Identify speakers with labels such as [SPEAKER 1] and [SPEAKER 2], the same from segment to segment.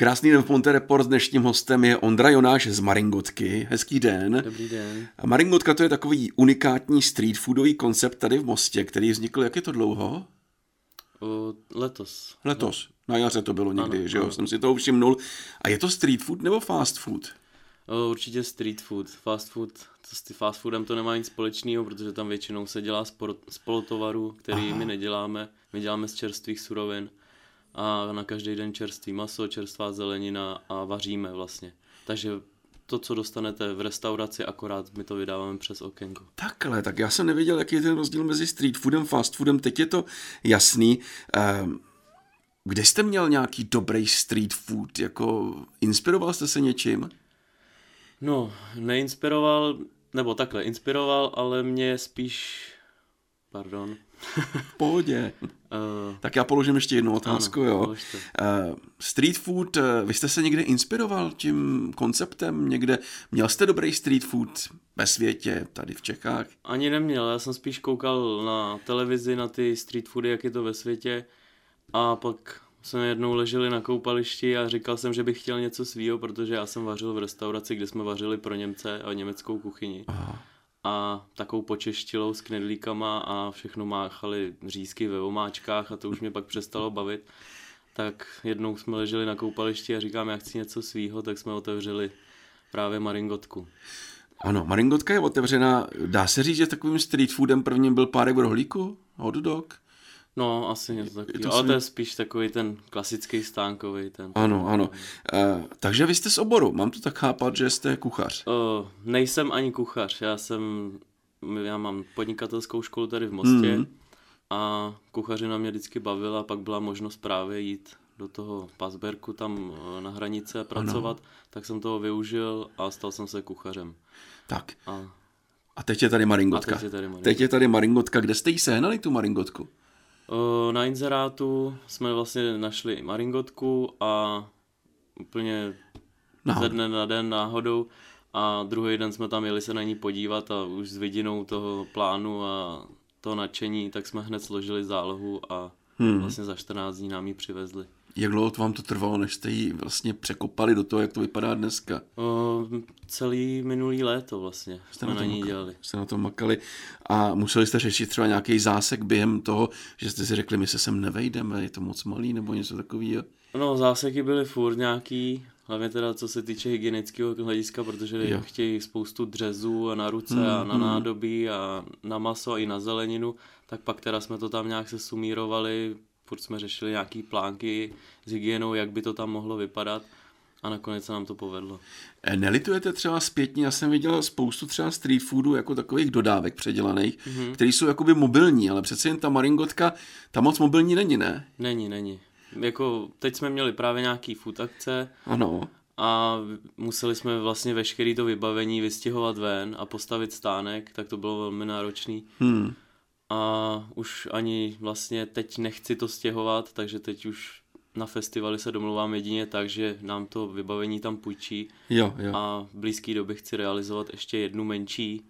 [SPEAKER 1] Krásný den v Ponte Report. S dnešním hostem je Ondra Jonáš z Maringotky. Hezký den.
[SPEAKER 2] Dobrý den.
[SPEAKER 1] Maringotka to je takový unikátní street foodový koncept tady v Mostě, který vznikl, jak je to dlouho?
[SPEAKER 2] O, letos.
[SPEAKER 1] Letos. Na jaře to bylo někdy,
[SPEAKER 2] Ano,
[SPEAKER 1] že jo?
[SPEAKER 2] ano.
[SPEAKER 1] Jsem si to všimnul. A je to street food nebo fast food?
[SPEAKER 2] O, určitě street food. Fast food, to s fast foodem to nemá nic společného, protože tam většinou se dělá z polotovaru, který
[SPEAKER 1] Aha.
[SPEAKER 2] my neděláme. My děláme z čerstvých surovin a na každý den čerstvý maso, čerstvá zelenina a vaříme vlastně. Takže to, co dostanete v restauraci, akorát my to vydáváme přes okénko.
[SPEAKER 1] Takhle, tak já jsem nevěděl, jaký je ten rozdíl mezi street foodem, fast foodem. Teď je to jasný. Ehm, kde jste měl nějaký dobrý street food? Jako inspiroval jste se něčím?
[SPEAKER 2] No, neinspiroval, nebo takhle, inspiroval, ale mě spíš, pardon,
[SPEAKER 1] V pohodě.
[SPEAKER 2] uh,
[SPEAKER 1] Tak já položím ještě jednu otázku,
[SPEAKER 2] Ano,
[SPEAKER 1] jo.
[SPEAKER 2] položte.
[SPEAKER 1] Uh, street food, uh, vy jste se někde inspiroval tím konceptem? Někde měl jste dobrý street food ve světě, tady v Čechách?
[SPEAKER 2] Ani neměl, já jsem spíš koukal na televizi, na ty street foody, jak je to ve světě a pak jsme jednou leželi na koupališti a říkal jsem, že bych chtěl něco svýho, protože já jsem vařil v restauraci, kde jsme vařili pro Němce a německou kuchyni.
[SPEAKER 1] Aha.
[SPEAKER 2] A takovou počeštilou s knedlíkama a všechno máchali řízky ve omáčkách a to už mě pak přestalo bavit. Tak jednou jsme leželi na koupališti a říkám, já chci něco svýho, tak jsme otevřeli právě maringotku.
[SPEAKER 1] Ano, Maringotka je otevřená. Dá se říct, že takovým street foodem prvním byl párek v rohlíku? Hot dog?
[SPEAKER 2] No, asi něco
[SPEAKER 1] to
[SPEAKER 2] takového, ale
[SPEAKER 1] si-
[SPEAKER 2] to je spíš takový ten klasický stánkový ten.
[SPEAKER 1] Ano, ano. Uh, takže vy jste z oboru. Mám to tak chápat, že jste kuchař.
[SPEAKER 2] O, nejsem ani kuchař, já jsem, já mám podnikatelskou školu tady v Mostě
[SPEAKER 1] Mhm.
[SPEAKER 2] a kuchařina mě vždycky bavila, pak byla možnost právě jít do toho Pasberku tam eh, na hranice pracovat, tak jsem toho využil a stal jsem se kuchařem.
[SPEAKER 1] Tak,
[SPEAKER 2] A
[SPEAKER 1] a teď je tady Maringotka.
[SPEAKER 2] A teď je tady Maringotka.
[SPEAKER 1] Teď je tady Maringotka. Kde jste jí sehnali, tu Maringotku?
[SPEAKER 2] O, Na inzerátu jsme vlastně našli maringotku a úplně
[SPEAKER 1] Náhodou.
[SPEAKER 2] ze dne na den náhodou a druhý den jsme tam jeli se na ní podívat a už s vidinou toho plánu a toho nadšení, tak jsme hned složili zálohu a
[SPEAKER 1] Hmm.
[SPEAKER 2] vlastně za 14 dní nám ji přivezli.
[SPEAKER 1] Jak dlouho to vám to trvalo, než jste ji vlastně překopali do toho, jak to vypadá dneska?
[SPEAKER 2] O, celý minulý léto vlastně
[SPEAKER 1] Jste
[SPEAKER 2] na,
[SPEAKER 1] tom
[SPEAKER 2] ní
[SPEAKER 1] makali.
[SPEAKER 2] dělali.
[SPEAKER 1] Jste na tom makali a museli jste řešit třeba nějaký zásek během toho, že jste si řekli, my se sem nevejdeme, je to moc malý nebo něco takového.
[SPEAKER 2] No záseky byly furt nějaký, hlavně teda co se týče hygienického hlediska, protože
[SPEAKER 1] Jo.
[SPEAKER 2] chtějí spoustu dřezů a na ruce
[SPEAKER 1] Hmm,
[SPEAKER 2] a na
[SPEAKER 1] hmm.
[SPEAKER 2] nádobí a na maso a i na zeleninu, tak pak teda jsme to tam nějak se sumírovali, furt jsme řešili nějaký plánky s hygienou, jak by to tam mohlo vypadat a nakonec se nám to povedlo.
[SPEAKER 1] E, Nelitujete třeba zpětně, já jsem viděl spoustu třeba street foodů jako takových dodávek předělaných, mm-hmm. které jsou jakoby mobilní, ale přece jen ta Maringotka, ta moc mobilní není, ne?
[SPEAKER 2] Není, není. Jako teď jsme měli právě nějaký food akce
[SPEAKER 1] Ano.
[SPEAKER 2] a museli jsme vlastně veškerý to vybavení vystěhovat ven a postavit stánek, tak to bylo velmi náročný.
[SPEAKER 1] Hmm.
[SPEAKER 2] A už ani vlastně teď nechci to stěhovat, takže teď už na festivaly se domluvám jedině tak, že nám to vybavení tam půjčí
[SPEAKER 1] Jo, jo.
[SPEAKER 2] a v blízké době chci realizovat ještě jednu menší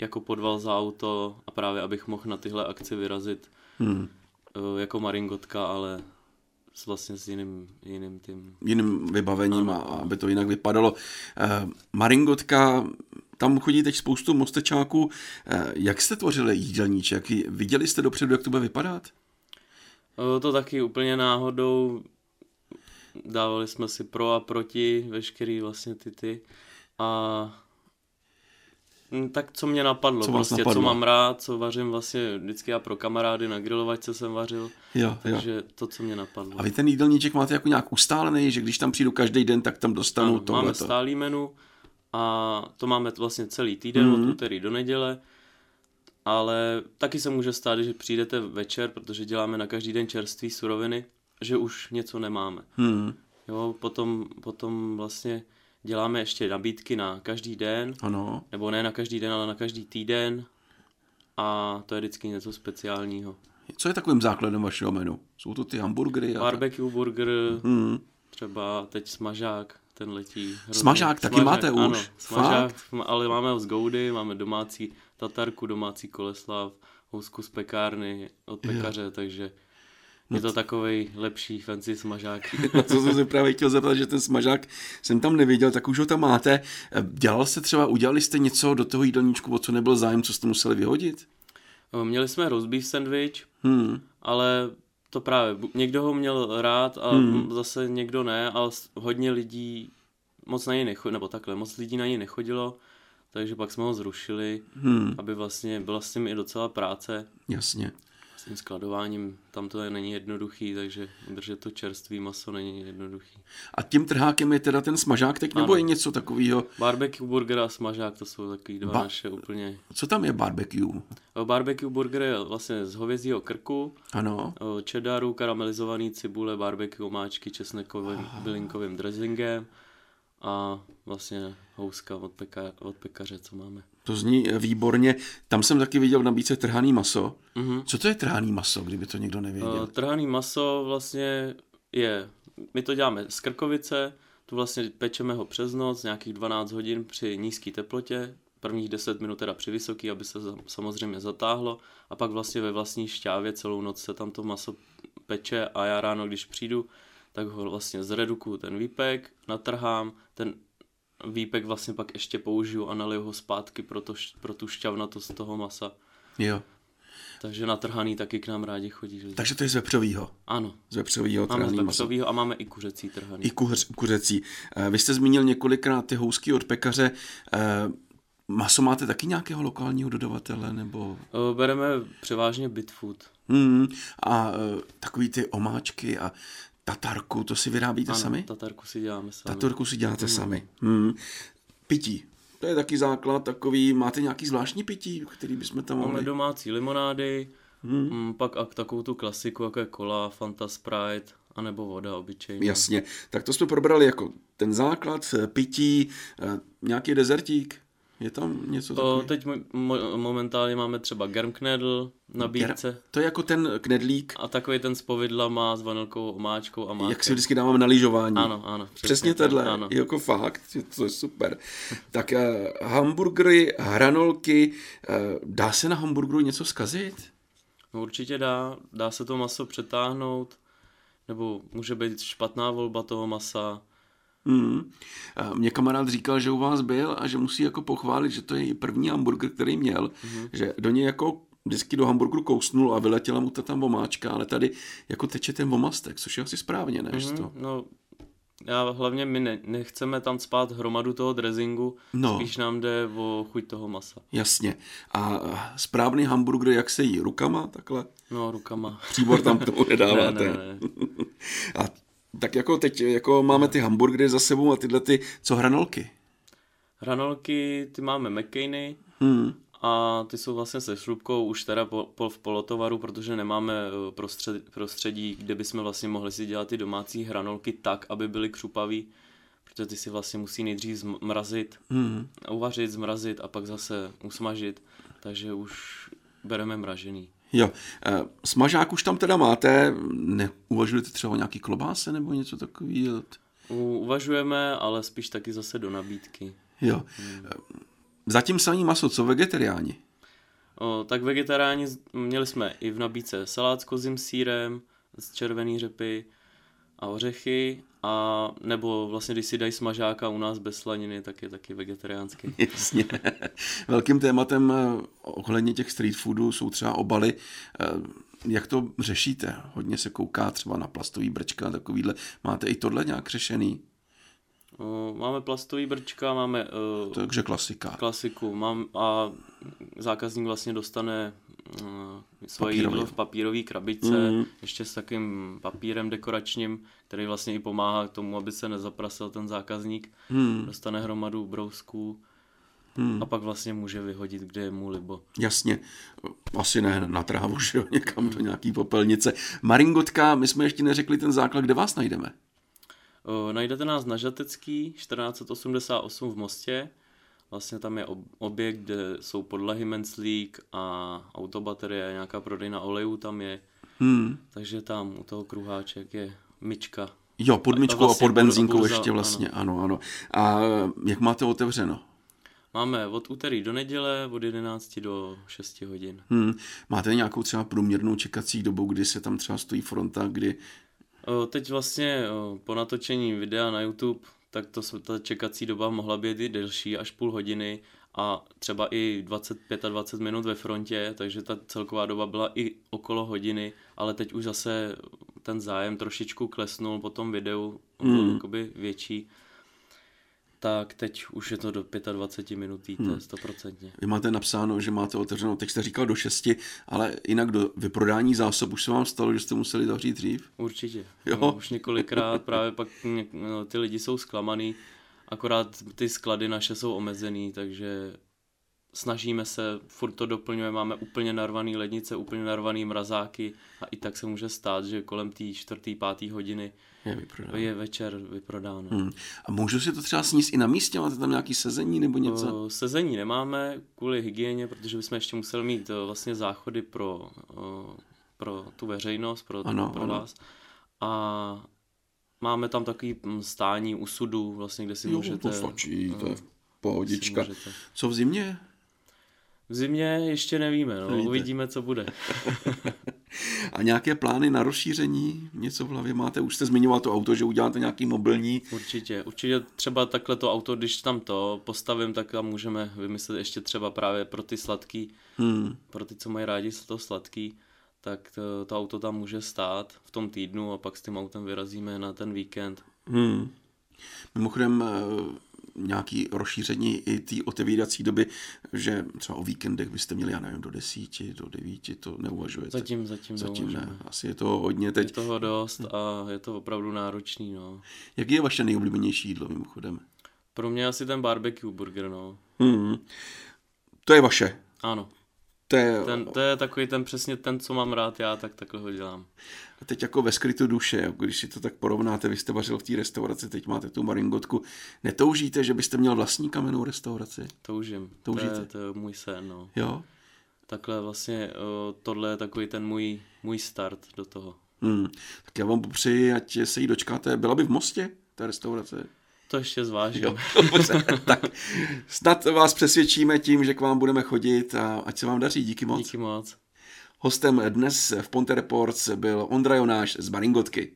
[SPEAKER 2] jako podval za auto a právě abych mohl na tyhle akci vyrazit
[SPEAKER 1] Hmm.
[SPEAKER 2] eh, jako maringotka, ale s vlastně s jiným, jiným tím.
[SPEAKER 1] jiným vybavením, a aby to jinak vypadalo. Eh, Maringotka, tam chodí teď spoustu mostečáků. Eh, Jak jste tvořili jídelníček? Viděli jste dopředu, jak to bude vypadat?
[SPEAKER 2] Eh, To taky úplně náhodou dávali jsme si pro a proti veškerý vlastně ty ty a tak co mě napadlo,
[SPEAKER 1] Co
[SPEAKER 2] prostě,
[SPEAKER 1] napadlo?
[SPEAKER 2] co mám rád, co vařím vlastně vždycky já pro kamarády na grilovačce jsem vařil,
[SPEAKER 1] Jo, jo.
[SPEAKER 2] takže to, co mě napadlo.
[SPEAKER 1] A vy ten jídelníček máte jako nějak ustálený, že když tam přijdu každý den, tak tam dostanu
[SPEAKER 2] Ano,
[SPEAKER 1] tohle.
[SPEAKER 2] máme stálý menu a to máme vlastně celý týden
[SPEAKER 1] Mhm.
[SPEAKER 2] od úterý do neděle, ale taky se může stát, že přijdete večer, protože děláme na každý den čerství suroviny, že už něco nemáme.
[SPEAKER 1] Hmm,
[SPEAKER 2] Jo, potom, potom vlastně děláme ještě nabídky na každý den,
[SPEAKER 1] ano.
[SPEAKER 2] nebo ne na každý den, ale na každý týden a to je vždycky něco speciálního.
[SPEAKER 1] Co je takovým základem vašeho menu? Jsou to ty hamburgery? A tak?
[SPEAKER 2] Barbecue burger,
[SPEAKER 1] Hmm.
[SPEAKER 2] třeba teď smažák, ten letí. hrozně.
[SPEAKER 1] Smažák taky máte už?
[SPEAKER 2] Ano, smažák, ale máme ho z Goudy, máme domácí tatarku, domácí koleslav, housku z pekárny od pekaře, takže Je to takový lepší fancy smažák.
[SPEAKER 1] Co jsem se právě chtěl zeptat, že ten smažák jsem tam neviděl, tak už ho tam máte. Dělal jste třeba, udělali jste něco do toho jídelníčku, o co nebyl zájem, co jste museli vyhodit?
[SPEAKER 2] Měli jsme roast beef sandwich,
[SPEAKER 1] Hmm.
[SPEAKER 2] ale to právě, někdo ho měl rád a
[SPEAKER 1] Hmm.
[SPEAKER 2] zase někdo ne, ale hodně lidí moc na něj nechodilo, nebo takhle, moc lidí na něj nechodilo, takže pak jsme ho zrušili,
[SPEAKER 1] Hmm.
[SPEAKER 2] aby vlastně byla s tím i docela práce,
[SPEAKER 1] Jasně.
[SPEAKER 2] S tím skladováním, tam to je, není jednoduchý, takže držet to čerstvý maso není jednoduchý.
[SPEAKER 1] A tím trhákem je teda ten smažák teď, nebo
[SPEAKER 2] Ano.
[SPEAKER 1] je něco takového?
[SPEAKER 2] Barbecue burger a smažák, to jsou takový dva
[SPEAKER 1] Ba-
[SPEAKER 2] naše úplně.
[SPEAKER 1] Co tam je barbecue?
[SPEAKER 2] Barbecue burger je vlastně z hovězího krku,
[SPEAKER 1] Ano.
[SPEAKER 2] o cheddaru, karamelizovaný cibule, barbecue, omáčky, česnekovým, bylinkovým dressingem a vlastně houska od, peka, od pekaře, co máme.
[SPEAKER 1] To zní eh, výborně. Tam jsem taky viděl v nabídce trhaný maso.
[SPEAKER 2] Mhm.
[SPEAKER 1] Co to je trhaný maso, kdyby to někdo nevěděl?
[SPEAKER 2] Trhaný maso vlastně je, my to děláme z krkovice, tu vlastně pečeme ho přes noc, nějakých 12 hodin při nízké teplotě, prvních 10 minut teda při vysoký, aby se samozřejmě zatáhlo a pak vlastně ve vlastní šťávě celou noc se tam to maso peče a já ráno, když přijdu, tak ho vlastně zredukuju ten výpek, natrhám, ten výpek vlastně pak ještě použiju a naliju ho zpátky pro, to, pro tu šťavnatost toho masa.
[SPEAKER 1] Jo.
[SPEAKER 2] Takže natrhaný taky k nám rádi chodí. Že?
[SPEAKER 1] Takže to je z vepřovýho.
[SPEAKER 2] Ano,
[SPEAKER 1] Z vepřovýho
[SPEAKER 2] máme z
[SPEAKER 1] maso.
[SPEAKER 2] a máme i kuřecí trhaný.
[SPEAKER 1] I kuř, kuřecí. Eh, Vy jste zmínil několikrát ty housky od pekaře. Eh, Maso máte taky nějakého lokálního dodavatele, nebo...
[SPEAKER 2] O, Bereme převážně Bitfood.
[SPEAKER 1] Hmm, a eh, takový ty omáčky a tatarku, to si vyrábíte
[SPEAKER 2] Ano,
[SPEAKER 1] sami?
[SPEAKER 2] tatarku si děláme sami.
[SPEAKER 1] Tatarku si děláte sami. Hmm. Pití. To je taky základ takový. Máte nějaký zvláštní pití, který bychom tam
[SPEAKER 2] Máme
[SPEAKER 1] mohli?
[SPEAKER 2] domácí limonády, hmm. pak a takovou tu klasiku, jako je cola, Fanta Sprite, anebo voda obyčejná.
[SPEAKER 1] Jasně. Tak to jsme probrali jako ten základ, eh, pití, eh, nějaký dezertík. Je tam něco takového?
[SPEAKER 2] teď mo- mo- momentálně máme třeba Germknedl na bídce.
[SPEAKER 1] To je jako ten knedlík,
[SPEAKER 2] A takový ten z povidla má s vanilkovou omáčkou a má.
[SPEAKER 1] jak si vždycky dáváme na lyžování.
[SPEAKER 2] Ano, ano. Přesně,
[SPEAKER 1] Přesně
[SPEAKER 2] tak,
[SPEAKER 1] tohle,
[SPEAKER 2] Ano.
[SPEAKER 1] jako fakt, to je super. tak uh, hamburgery, hranolky, uh, dá se na hamburgeru něco zkazit?
[SPEAKER 2] No, určitě dá, dá se to maso přetáhnout, nebo může být špatná volba toho masa.
[SPEAKER 1] Hmm. Uh, mě kamarád říkal, že u vás byl a že musí jako pochválit, že to je první hamburger, který měl, mm-hmm. že do něj jako vždycky do hamburgeru kousnul a vyletěla mu ta tam vomáčka, ale tady jako teče ten vomastek, což je asi správně, ne? Mm-hmm. To...
[SPEAKER 2] No, já hlavně my ne, nechceme tam spát hromadu toho dressingu,
[SPEAKER 1] No.
[SPEAKER 2] spíš nám jde o chuť toho masa.
[SPEAKER 1] Jasně. A správný hamburger, jak se jí? Rukama takhle?
[SPEAKER 2] No, rukama.
[SPEAKER 1] Příbor tam tomu nedáváte.
[SPEAKER 2] ne, ne, ne.
[SPEAKER 1] A tak jako teď jako máme ty hamburgery za sebou a tyhle ty, co hranolky?
[SPEAKER 2] Hranolky, ty máme McCainy
[SPEAKER 1] Hmm.
[SPEAKER 2] a ty jsou vlastně se šrubkou už teda po, po, v polotovaru, protože nemáme eh, prostřed, prostředí, kde bychom vlastně mohli si dělat ty domácí hranolky tak, aby byly křupavý, protože ty si vlastně musí nejdřív zmrazit,
[SPEAKER 1] Hmm.
[SPEAKER 2] uvařit, zmrazit a pak zase usmažit, takže už bereme mražený.
[SPEAKER 1] Jo, eh, smažák už tam teda máte, neuvažujete třeba o nějaký klobáse nebo něco takového?
[SPEAKER 2] Uvažujeme, ale spíš taky zase do nabídky.
[SPEAKER 1] Jo. Eh, Zatím samý maso, co vegetariáni?
[SPEAKER 2] O, tak vegetariáni měli jsme i v nabídce salát s kozím sírem, z červený řepy a ořechy, a nebo vlastně když si dají smažáka u nás bez slaniny, tak je taky vegetariánský.
[SPEAKER 1] Jasně. Velkým tématem eh, ohledně těch street foodů jsou třeba obaly. Eh, Jak to řešíte? Hodně se kouká třeba na plastový brčka a takovýhle. Máte i tohle nějak řešený?
[SPEAKER 2] Máme plastový brčka, máme o,
[SPEAKER 1] Takže klasika.
[SPEAKER 2] klasiku mám, a zákazník vlastně dostane svoje
[SPEAKER 1] Papírový.
[SPEAKER 2] jídlo v papírové krabičce,
[SPEAKER 1] Mhm.
[SPEAKER 2] ještě s takým papírem dekoračním, který vlastně i pomáhá k tomu, aby se nezaprasil ten zákazník.
[SPEAKER 1] Hmm.
[SPEAKER 2] Dostane hromadu brousků
[SPEAKER 1] Hmm.
[SPEAKER 2] a pak vlastně může vyhodit, kde je mu libo.
[SPEAKER 1] Jasně, asi ne na trávu, že jo, někam do nějaký popelnice. Maringotka, my jsme ještě neřekli ten základ, kde vás najdeme.
[SPEAKER 2] O, najdete nás na Žatecký 1488 v Mostě. Vlastně tam je ob- objekt, kde jsou podlahy Menslík a autobaterie, nějaká prodejna olejů tam je.
[SPEAKER 1] Hmm.
[SPEAKER 2] Takže tam u toho kruháček je myčka.
[SPEAKER 1] Jo, pod
[SPEAKER 2] A
[SPEAKER 1] myčkou a
[SPEAKER 2] vlastně
[SPEAKER 1] pod benzínkou
[SPEAKER 2] burza,
[SPEAKER 1] ještě vlastně, ano. ano, A jak máte otevřeno?
[SPEAKER 2] Máme od úterý do neděle, od 11 do 6 hodin.
[SPEAKER 1] Hmm. Máte nějakou třeba průměrnou čekací dobu, kdy se tam třeba stojí fronta, kdy...
[SPEAKER 2] Teď vlastně po natočení videa na YouTube, tak to, ta čekací doba mohla být i delší, až půl hodiny a třeba i 25 a 20 minut ve frontě, takže ta celková doba byla i okolo hodiny, ale teď už zase ten zájem trošičku klesnul po tom videu, mm. jakoby větší tak teď už je to do 25 minut, to je 100%. Hmm.
[SPEAKER 1] Vy máte napsáno, že máte otevřenou, teď jste říkal do 6, ale jinak do vyprodání zásob už se vám stalo, že jste museli zavřít dřív?
[SPEAKER 2] Určitě. Jo? No, už několikrát, právě pak no, ty lidi jsou zklamaný, akorát ty sklady naše jsou omezený, takže snažíme se, furt to doplňujeme, máme úplně narvaný lednice, úplně narvaný mrazáky a i tak se může stát, že kolem té čtvrtý, pátý hodiny
[SPEAKER 1] je, vyprodáno.
[SPEAKER 2] je večer vyprodáno.
[SPEAKER 1] Hmm. A můžu si to třeba sníst i na místě? Máte tam nějaký sezení nebo něco?
[SPEAKER 2] O, sezení nemáme kvůli hygieně, protože bychom ještě museli mít o, vlastně záchody pro, o, pro tu veřejnost, pro, ano, pro ano. vás. A máme tam takový stání u sudu, vlastně, kde si
[SPEAKER 1] jo,
[SPEAKER 2] můžete...
[SPEAKER 1] to stačí, to je pohodička. Co v zimě?
[SPEAKER 2] V zimě ještě nevíme, no. uvidíme, co bude.
[SPEAKER 1] A nějaké plány na rozšíření? Něco v hlavě máte? Už jste zmiňoval to auto, že uděláte nějaký mobilní.
[SPEAKER 2] Určitě, určitě třeba takhle to auto, když tam to postavím, tak tam můžeme vymyslet ještě třeba právě pro ty sladký, hmm. pro ty, co mají rádi to sladký, tak to, to auto tam může stát v tom týdnu a pak s tím autem vyrazíme na ten víkend. Hmm.
[SPEAKER 1] Mimochodem, eh, nějaký rozšíření i té otevírací doby, že třeba o víkendech byste měli, já nevím, do desíti, do devíti, to neuvažujete?
[SPEAKER 2] Zatím, zatím,
[SPEAKER 1] zatím ne. Asi je toho hodně teď.
[SPEAKER 2] Je toho dost a je to opravdu náročný, no.
[SPEAKER 1] Jaký je vaše nejoblíbenější jídlo, mimochodem?
[SPEAKER 2] Pro mě asi ten barbecue burger, no.
[SPEAKER 1] Hmm. To je vaše?
[SPEAKER 2] Ano.
[SPEAKER 1] To je...
[SPEAKER 2] Ten, to je takový ten přesně ten, co mám rád já, tak takhle ho dělám.
[SPEAKER 1] A teď jako ve skrytu duše, když si to tak porovnáte, vy jste vařil v té restauraci, teď máte tu maringotku, netoužíte, že byste měl vlastní kamennou restauraci?
[SPEAKER 2] Toužím. Toužíte? To je, to je můj sen, no.
[SPEAKER 1] Jo?
[SPEAKER 2] Takhle vlastně tohle je takový ten můj, můj start do toho.
[SPEAKER 1] Hmm. Tak já vám popřeji, ať se jí dočkáte. Byla by v Mostě, ta restaurace?
[SPEAKER 2] To ještě zvážím. Jo,
[SPEAKER 1] tak snad vás přesvědčíme tím, že k vám budeme chodit a ať se vám daří. Díky moc.
[SPEAKER 2] Díky moc.
[SPEAKER 1] Hostem dnes v Ponte Reports byl Ondra Jonáš z Maringotky.